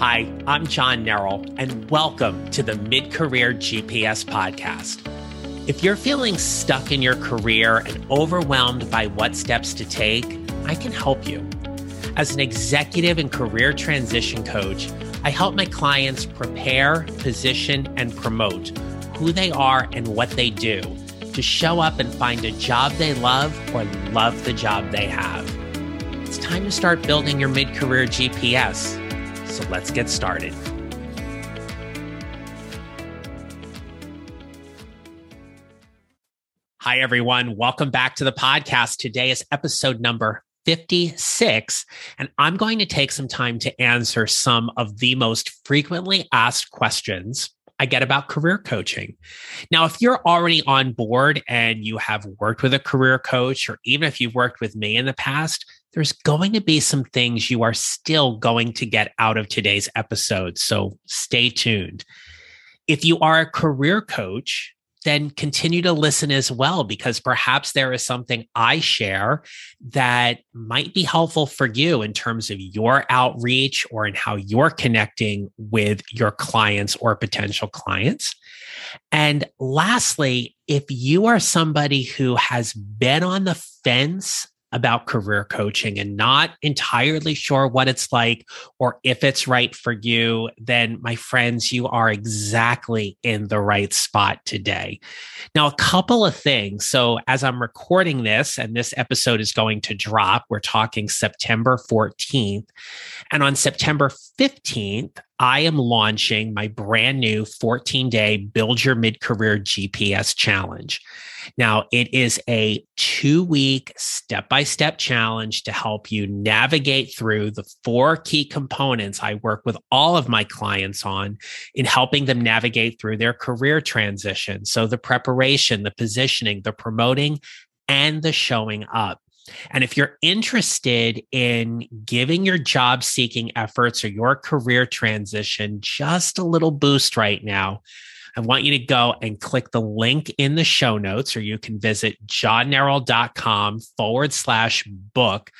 Hi, I'm John Neral, and welcome to the Mid Career GPS podcast. If you're feeling stuck in your career and overwhelmed by what steps to take, I can help you. As an executive and career transition coach, I help my clients prepare, position, and promote who they are and what they do to show up and find a job they love or love the job they have. It's time to start building your mid career GPS. So let's get started. Hi, everyone. Welcome back to the podcast. Today is episode number 56, and I'm going to take some time to answer some of the most frequently asked questions I get about career coaching. Now, if you're already on board and you have worked with a career coach, or even if you've worked with me in the past, there's going to be some things you are still going to get out of today's episode. So stay tuned. If you are a career coach, then continue to listen as well, because perhaps there is something I share that might be helpful for you in terms of your outreach or in how you're connecting with your clients or potential clients. And lastly, if you are somebody who has been on the fence about career coaching and not entirely sure what it's like or if it's right for you, then my friends, you are exactly in the right spot today. Now, a couple of things. So, as I'm recording this, and this episode is going to drop, we're talking September 14th. And on September 15th, I am launching my brand new 14 day Build Your Mid Career GPS Challenge. Now, it is a two week step by step challenge to help you navigate through the four key components I work with all of my clients on in helping them navigate through their career transition. So, the preparation, the positioning, the promoting, and the showing up. And if you're interested in giving your job seeking efforts or your career transition just a little boost right now, I want you to go and click the link in the show notes, or you can visit johnneral.com forward slash book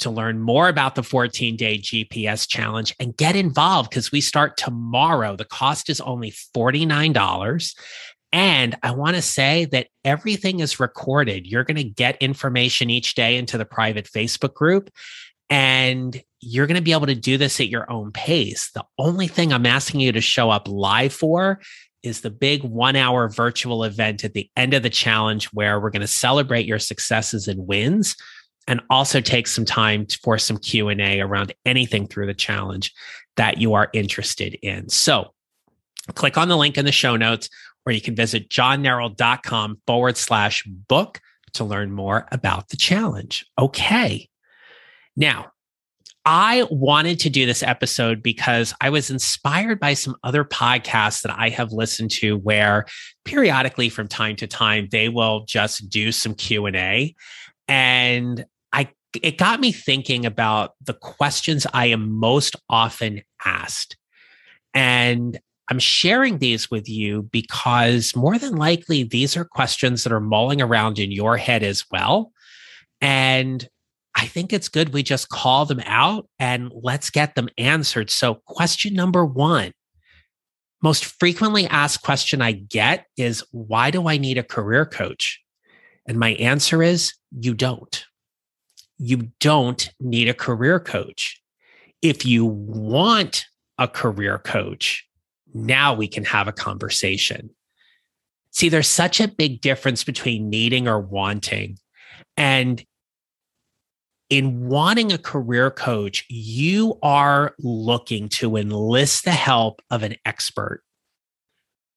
to learn more about the 14 day GPS challenge and get involved because we start tomorrow. The cost is only $49. And I want to say that everything is recorded. You're going to get information each day into the private Facebook group, and you're going to be able to do this at your own pace. The only thing I'm asking you to show up live for is the big one hour virtual event at the end of the challenge where we're going to celebrate your successes and wins and also take some time for some q&a around anything through the challenge that you are interested in so click on the link in the show notes or you can visit johnneral.com forward slash book to learn more about the challenge. Okay. Now, I wanted to do this episode because I was inspired by some other podcasts that I have listened to where periodically from time to time they will just do some Q&A and I it got me thinking about the questions I am most often asked. And I'm sharing these with you because more than likely, these are questions that are mulling around in your head as well. And I think it's good we just call them out and let's get them answered. So, question number one most frequently asked question I get is why do I need a career coach? And my answer is you don't. You don't need a career coach. If you want a career coach, now we can have a conversation. See, there's such a big difference between needing or wanting. And in wanting a career coach, you are looking to enlist the help of an expert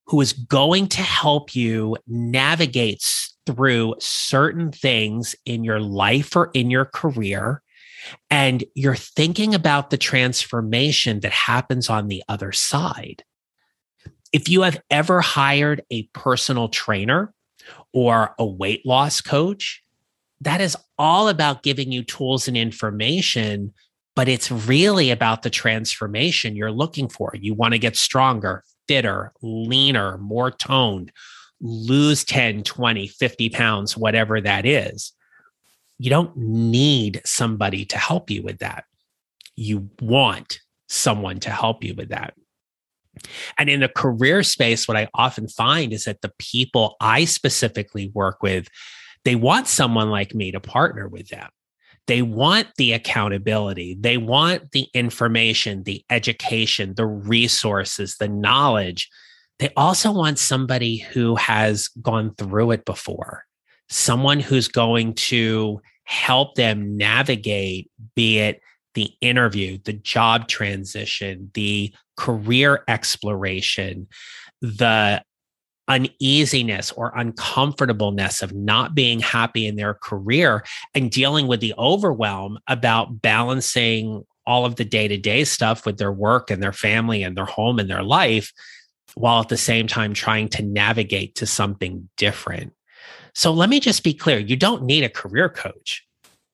who is going to help you navigate through certain things in your life or in your career. And you're thinking about the transformation that happens on the other side. If you have ever hired a personal trainer or a weight loss coach, that is all about giving you tools and information, but it's really about the transformation you're looking for. You want to get stronger, fitter, leaner, more toned, lose 10, 20, 50 pounds, whatever that is. You don't need somebody to help you with that. You want someone to help you with that. And in the career space, what I often find is that the people I specifically work with, they want someone like me to partner with them. They want the accountability. They want the information, the education, the resources, the knowledge. They also want somebody who has gone through it before, someone who's going to help them navigate, be it the interview, the job transition, the career exploration, the uneasiness or uncomfortableness of not being happy in their career and dealing with the overwhelm about balancing all of the day to day stuff with their work and their family and their home and their life, while at the same time trying to navigate to something different. So let me just be clear you don't need a career coach,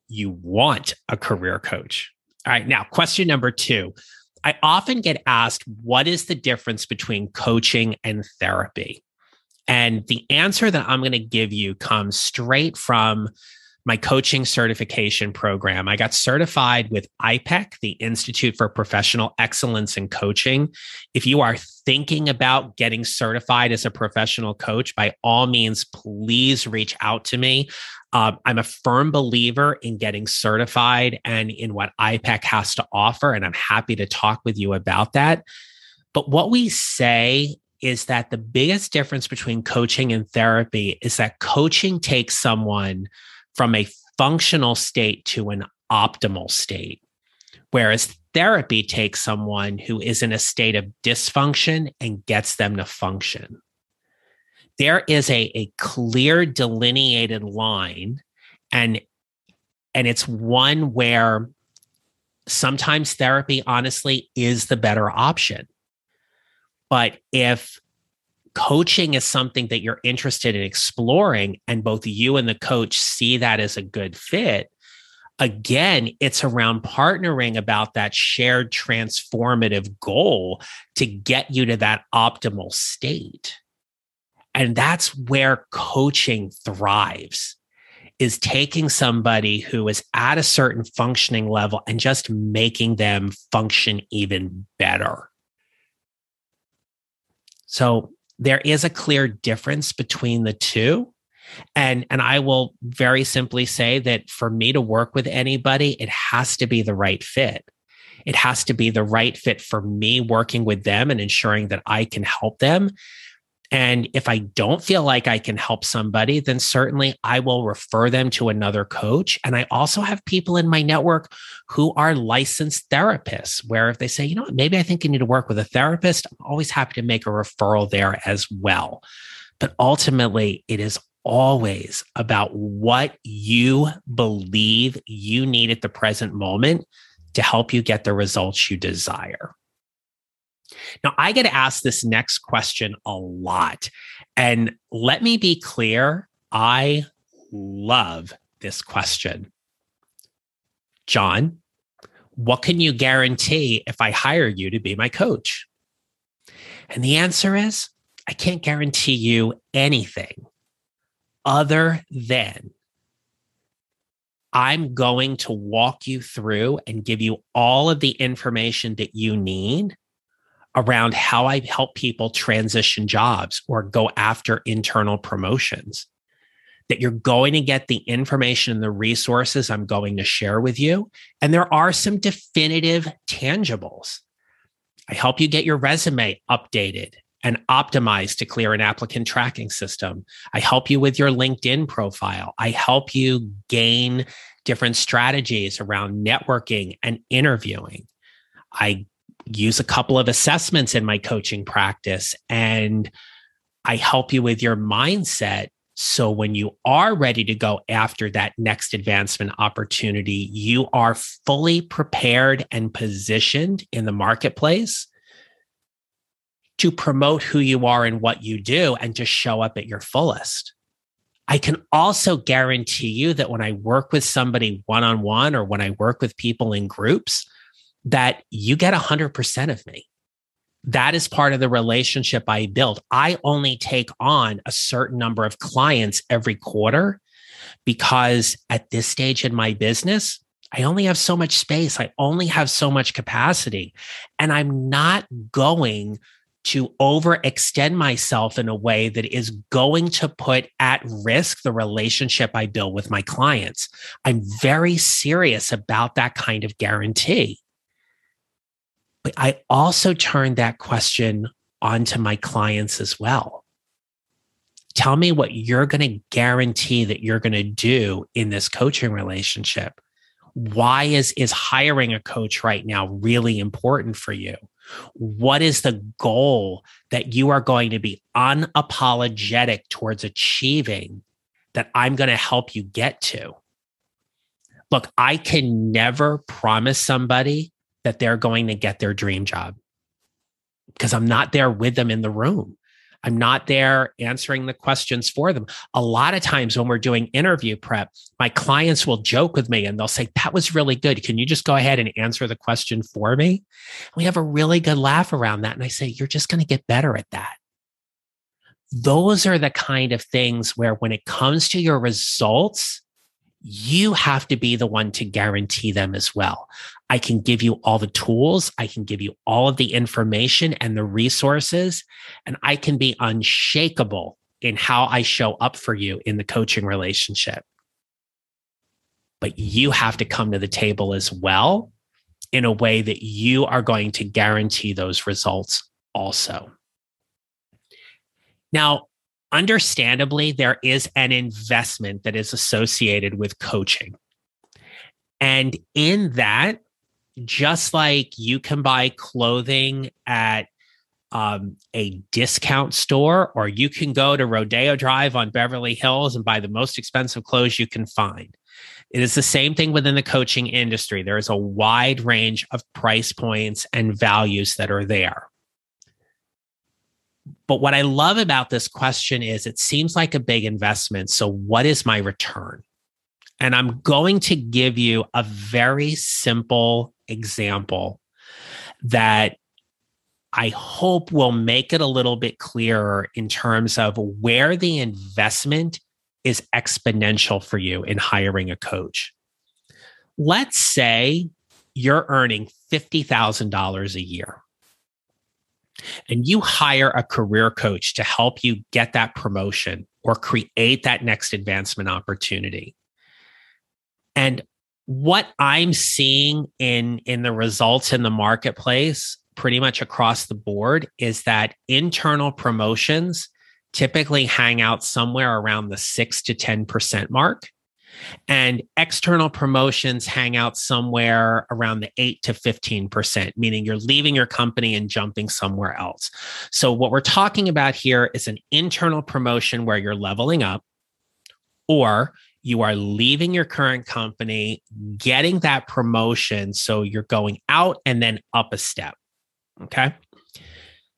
you want a career coach. All right, now, question number two. I often get asked, what is the difference between coaching and therapy? And the answer that I'm going to give you comes straight from my coaching certification program. I got certified with IPEC, the Institute for Professional Excellence in Coaching. If you are thinking about getting certified as a professional coach, by all means, please reach out to me. Um, I'm a firm believer in getting certified and in what IPEC has to offer, and I'm happy to talk with you about that. But what we say is that the biggest difference between coaching and therapy is that coaching takes someone from a functional state to an optimal state, whereas therapy takes someone who is in a state of dysfunction and gets them to function. There is a, a clear delineated line, and, and it's one where sometimes therapy, honestly, is the better option but if coaching is something that you're interested in exploring and both you and the coach see that as a good fit, again, it's around partnering about that shared transformative goal to get you to that optimal state. And that's where coaching thrives is taking somebody who is at a certain functioning level and just making them function even better. So there is a clear difference between the two. And, and I will very simply say that for me to work with anybody, it has to be the right fit. It has to be the right fit for me working with them and ensuring that I can help them. And if I don't feel like I can help somebody, then certainly I will refer them to another coach. And I also have people in my network who are licensed therapists, where if they say, you know what, maybe I think you need to work with a therapist, I'm always happy to make a referral there as well. But ultimately, it is always about what you believe you need at the present moment to help you get the results you desire. Now, I get asked this next question a lot. And let me be clear I love this question. John, what can you guarantee if I hire you to be my coach? And the answer is I can't guarantee you anything other than I'm going to walk you through and give you all of the information that you need around how I help people transition jobs or go after internal promotions. That you're going to get the information and the resources I'm going to share with you. And there are some definitive tangibles. I help you get your resume updated and optimized to clear an applicant tracking system. I help you with your LinkedIn profile. I help you gain different strategies around networking and interviewing. I use a couple of assessments in my coaching practice and I help you with your mindset. So when you are ready to go after that next advancement opportunity, you are fully prepared and positioned in the marketplace to promote who you are and what you do and to show up at your fullest. I can also guarantee you that when I work with somebody one on one or when I work with people in groups, that you get 100% of me. That is part of the relationship I build. I only take on a certain number of clients every quarter because at this stage in my business, I only have so much space. I only have so much capacity. And I'm not going to overextend myself in a way that is going to put at risk the relationship I build with my clients. I'm very serious about that kind of guarantee. But I also turn that question onto my clients as well. Tell me what you're going to guarantee that you're going to do in this coaching relationship. Why is, is hiring a coach right now really important for you? What is the goal that you are going to be unapologetic towards achieving that I'm going to help you get to? Look, I can never promise somebody that they're going to get their dream job because I'm not there with them in the room. I'm not there answering the questions for them. A lot of times when we're doing interview prep, my clients will joke with me and they'll say, That was really good. Can you just go ahead and answer the question for me? We have a really good laugh around that. And I say, You're just going to get better at that. Those are the kind of things where when it comes to your results, you have to be the one to guarantee them as well. I can give you all the tools, I can give you all of the information and the resources, and I can be unshakable in how I show up for you in the coaching relationship. But you have to come to the table as well in a way that you are going to guarantee those results also. Now, understandably, there is an investment that is associated with coaching. And in that, just like you can buy clothing at um, a discount store, or you can go to Rodeo Drive on Beverly Hills and buy the most expensive clothes you can find. It is the same thing within the coaching industry. There is a wide range of price points and values that are there. But what I love about this question is it seems like a big investment. So, what is my return? And I'm going to give you a very simple example that I hope will make it a little bit clearer in terms of where the investment is exponential for you in hiring a coach. Let's say you're earning $50,000 a year and you hire a career coach to help you get that promotion or create that next advancement opportunity. And what I'm seeing in in the results in the marketplace pretty much across the board is that internal promotions typically hang out somewhere around the 6 to 10% mark and external promotions hang out somewhere around the 8 to 15%, meaning you're leaving your company and jumping somewhere else. So, what we're talking about here is an internal promotion where you're leveling up, or you are leaving your current company, getting that promotion. So you're going out and then up a step. Okay.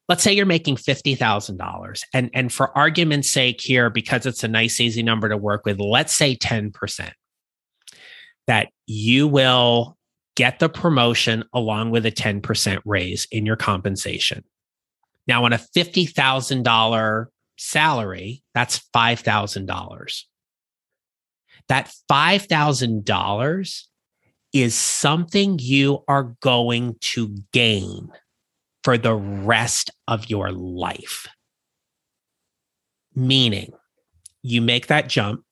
Let's say you're making $50,000. And, and for argument's sake here, because it's a nice, easy number to work with, let's say 10%. That you will get the promotion along with a 10% raise in your compensation. Now, on a $50,000 salary, that's $5,000 that $5,000 is something you are going to gain for the rest of your life. Meaning, you make that jump.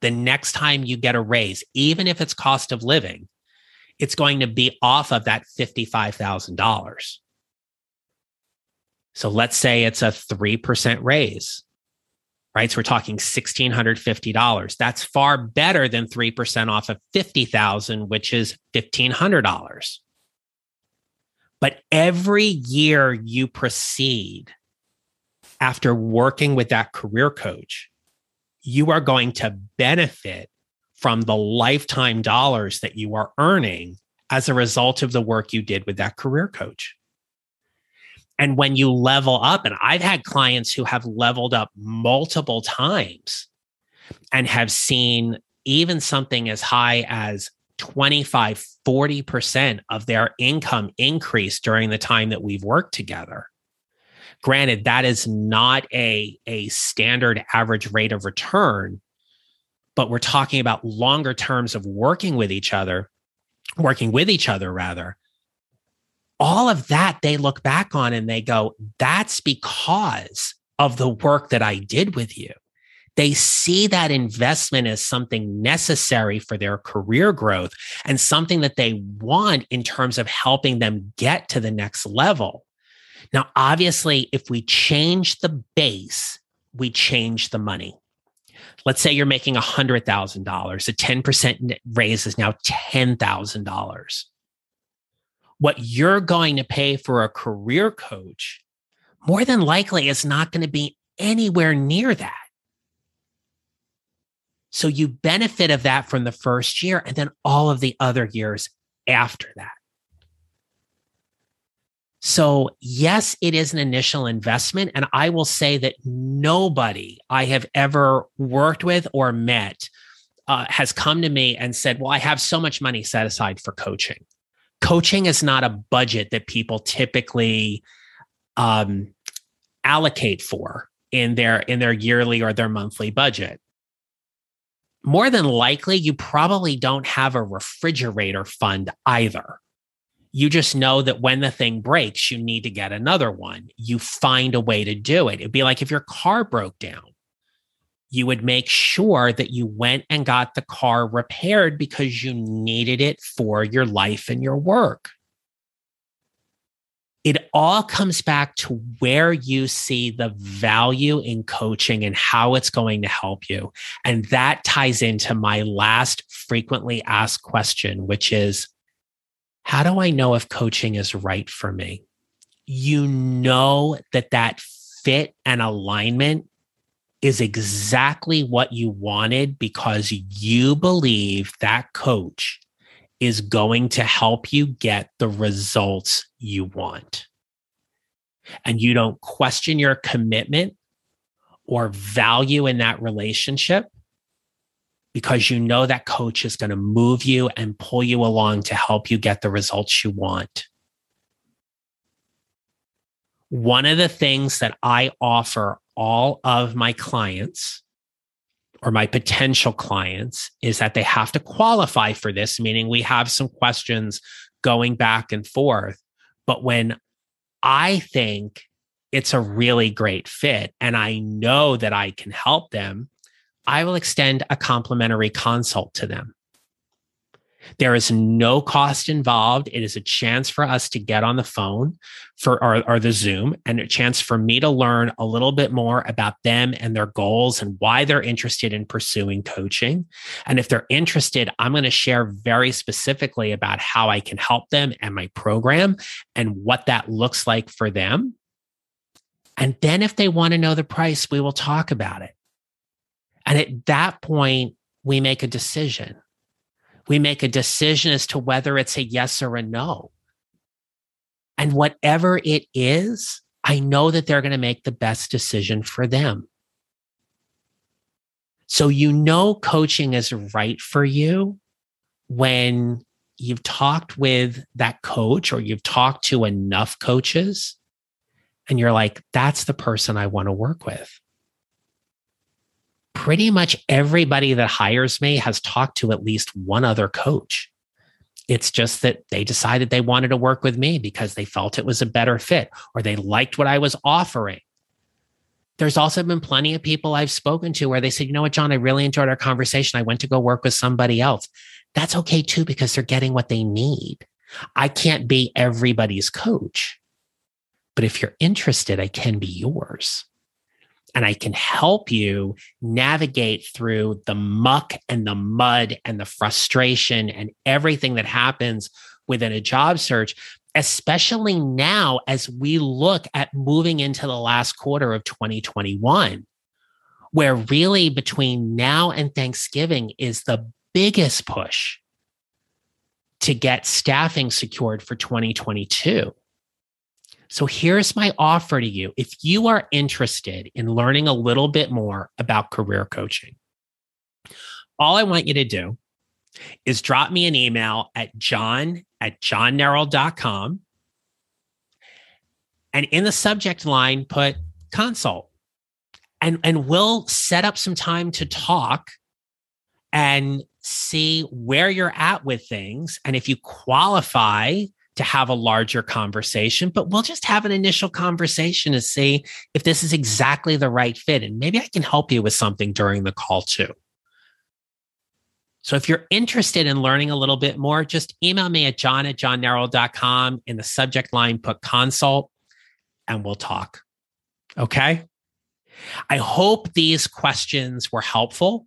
The next time you get a raise, even if it's cost of living, it's going to be off of that $55,000. So let's say it's a 3% raise right? So we're talking $1,650. That's far better than 3% off of 50,000, which is $1,500. But every year you proceed after working with that career coach, you are going to benefit from the lifetime dollars that you are earning as a result of the work you did with that career coach. And when you level up, and I've had clients who have leveled up multiple times and have seen even something as high as 25, 40% of their income increase during the time that we've worked together. Granted, that is not a, a standard average rate of return, but we're talking about longer terms of working with each other, working with each other rather, all of that they look back on and they go, that's because of the work that I did with you. They see that investment as something necessary for their career growth and something that they want in terms of helping them get to the next level. Now, obviously, if we change the base, we change the money. Let's say you're making $100,000. A 10% raise is now $10,000. What you're going to pay for a career coach, more than likely, is not going to be anywhere near that. So you benefit of that from the first year and then all of the other years after that. So, yes, it is an initial investment. And I will say that nobody I have ever worked with or met uh, has come to me and said, Well, I have so much money set aside for coaching. Coaching is not a budget that people typically um, allocate for in their in their yearly or their monthly budget more than likely you probably don't have a refrigerator fund either you just know that when the thing breaks, you need to get another one. You find a way to do it. It'd be like if your car broke down, you would make sure that you went and got the car repaired because you needed it for your life and your work. It all comes back to where you see the value in coaching and how it's going to help you. And that ties into my last frequently asked question, which is how do I know if coaching is right for me? You know that that fit and alignment is exactly what you wanted because you believe that coach is going to help you get the results you want. And you don't question your commitment or value in that relationship because you know that coach is going to move you and pull you along to help you get the results you want. One of the things that I offer all of my clients or my potential clients is that they have to qualify for this, meaning we have some questions going back and forth. But when I think it's a really great fit and I know that I can help them, I will extend a complimentary consult to them. There is no cost involved. It is a chance for us to get on the phone for or, or, the Zoom and a chance for me to learn a little bit more about them and their goals and why they're interested in pursuing coaching. And if they're interested, I'm going to share very specifically about how I can help them and my program and what that looks like for them. And then if they want to know the price, we will talk about it. And at that point, we make a decision. We make a decision as to whether it's a yes or a no. And whatever it is, I know that they're going to make the best decision for them. So you know coaching is right for you when you've talked with that coach or you've talked to enough coaches and you're like, that's the person I want to work with pretty much everybody that hires me has talked to at least one other coach. It's just that they decided they wanted to work with me because they felt it was a better fit or they liked what I was offering. There's also been plenty of people I've spoken to where they said, you know what, John, I really enjoyed our conversation. I went to go work with somebody else. That's okay too, because they're getting what they need. I can't be everybody's coach, but if you're interested, I can be yours and I can help you navigate through the muck and the mud and the frustration and everything that happens within a job search, especially now as we look at moving into the last quarter of 2021, where really between now and Thanksgiving is the biggest push to get staffing secured for 2022. So here's my offer to you. If you are interested in learning a little bit more about career coaching, all I want you to do is drop me an email at john at johnneral.com. And in the subject line, put consult. And, and we'll set up some time to talk and see where you're at with things. And if you qualify to have a larger conversation, but we'll just have an initial conversation to see if this is exactly the right fit. And maybe I can help you with something during the call too. So if you're interested in learning a little bit more, just email me at john at johnneral.com. In the subject line, put consult and we'll talk. Okay. I hope these questions were helpful.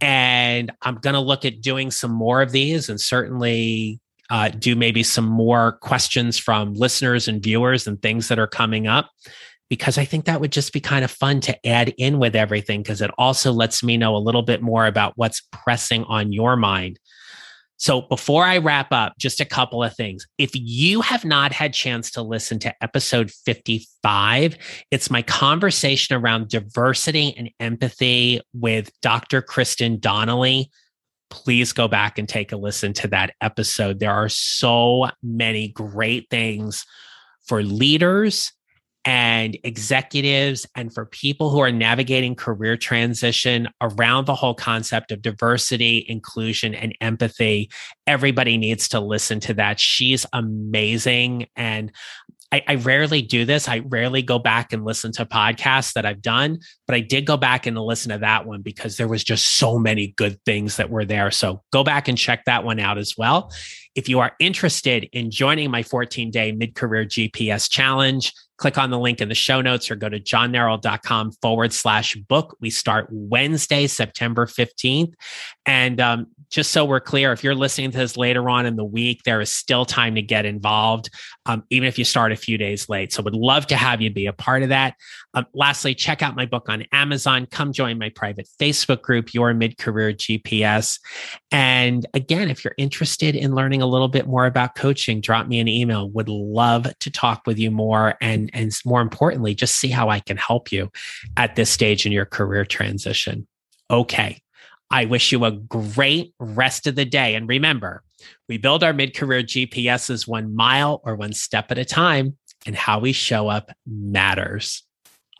And I'm going to look at doing some more of these and certainly uh, do maybe some more questions from listeners and viewers and things that are coming up because I think that would just be kind of fun to add in with everything because it also lets me know a little bit more about what's pressing on your mind. So before I wrap up, just a couple of things. If you have not had chance to listen to episode 55, it's my conversation around diversity and empathy with Dr. Kristen Donnelly please go back and take a listen to that episode. There are so many great things for leaders and executives and for people who are navigating career transition around the whole concept of diversity, inclusion, and empathy. Everybody needs to listen to that. She's amazing. And I, I, rarely do this. I rarely go back and listen to podcasts that I've done, but I did go back and listen to that one because there was just so many good things that were there. So go back and check that one out as well. If you are interested in joining my 14 day mid career GPS challenge, click on the link in the show notes or go to johnneral.com forward slash book. We start Wednesday, September 15th. And um, just so we're clear, if you're listening to this later on in the week, there is still time to get involved, um, even if you start a few days late. So, would love to have you be a part of that. Um, lastly, check out my book on Amazon. Come join my private Facebook group, Your Mid Career GPS. And again, if you're interested in learning a little bit more about coaching, drop me an email. Would love to talk with you more, and and more importantly, just see how I can help you at this stage in your career transition. Okay. I wish you a great rest of the day. And remember, we build our mid career GPSs one mile or one step at a time, and how we show up matters.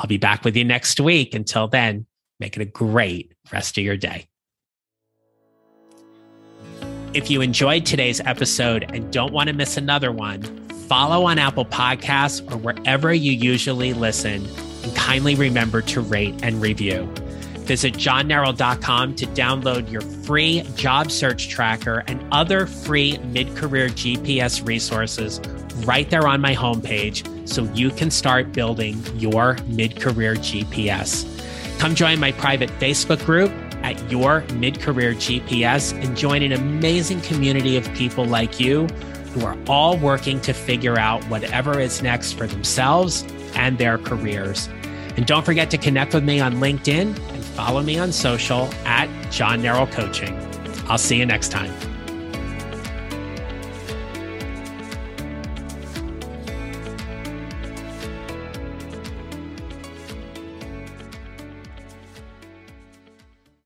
I'll be back with you next week. Until then, make it a great rest of your day. If you enjoyed today's episode and don't want to miss another one, follow on Apple Podcasts or wherever you usually listen, and kindly remember to rate and review. Visit johnneral.com to download your free job search tracker and other free mid career GPS resources right there on my homepage so you can start building your mid career GPS. Come join my private Facebook group at Your Mid Career GPS and join an amazing community of people like you who are all working to figure out whatever is next for themselves and their careers. And don't forget to connect with me on LinkedIn follow me on social at John Neral Coaching. I'll see you next time.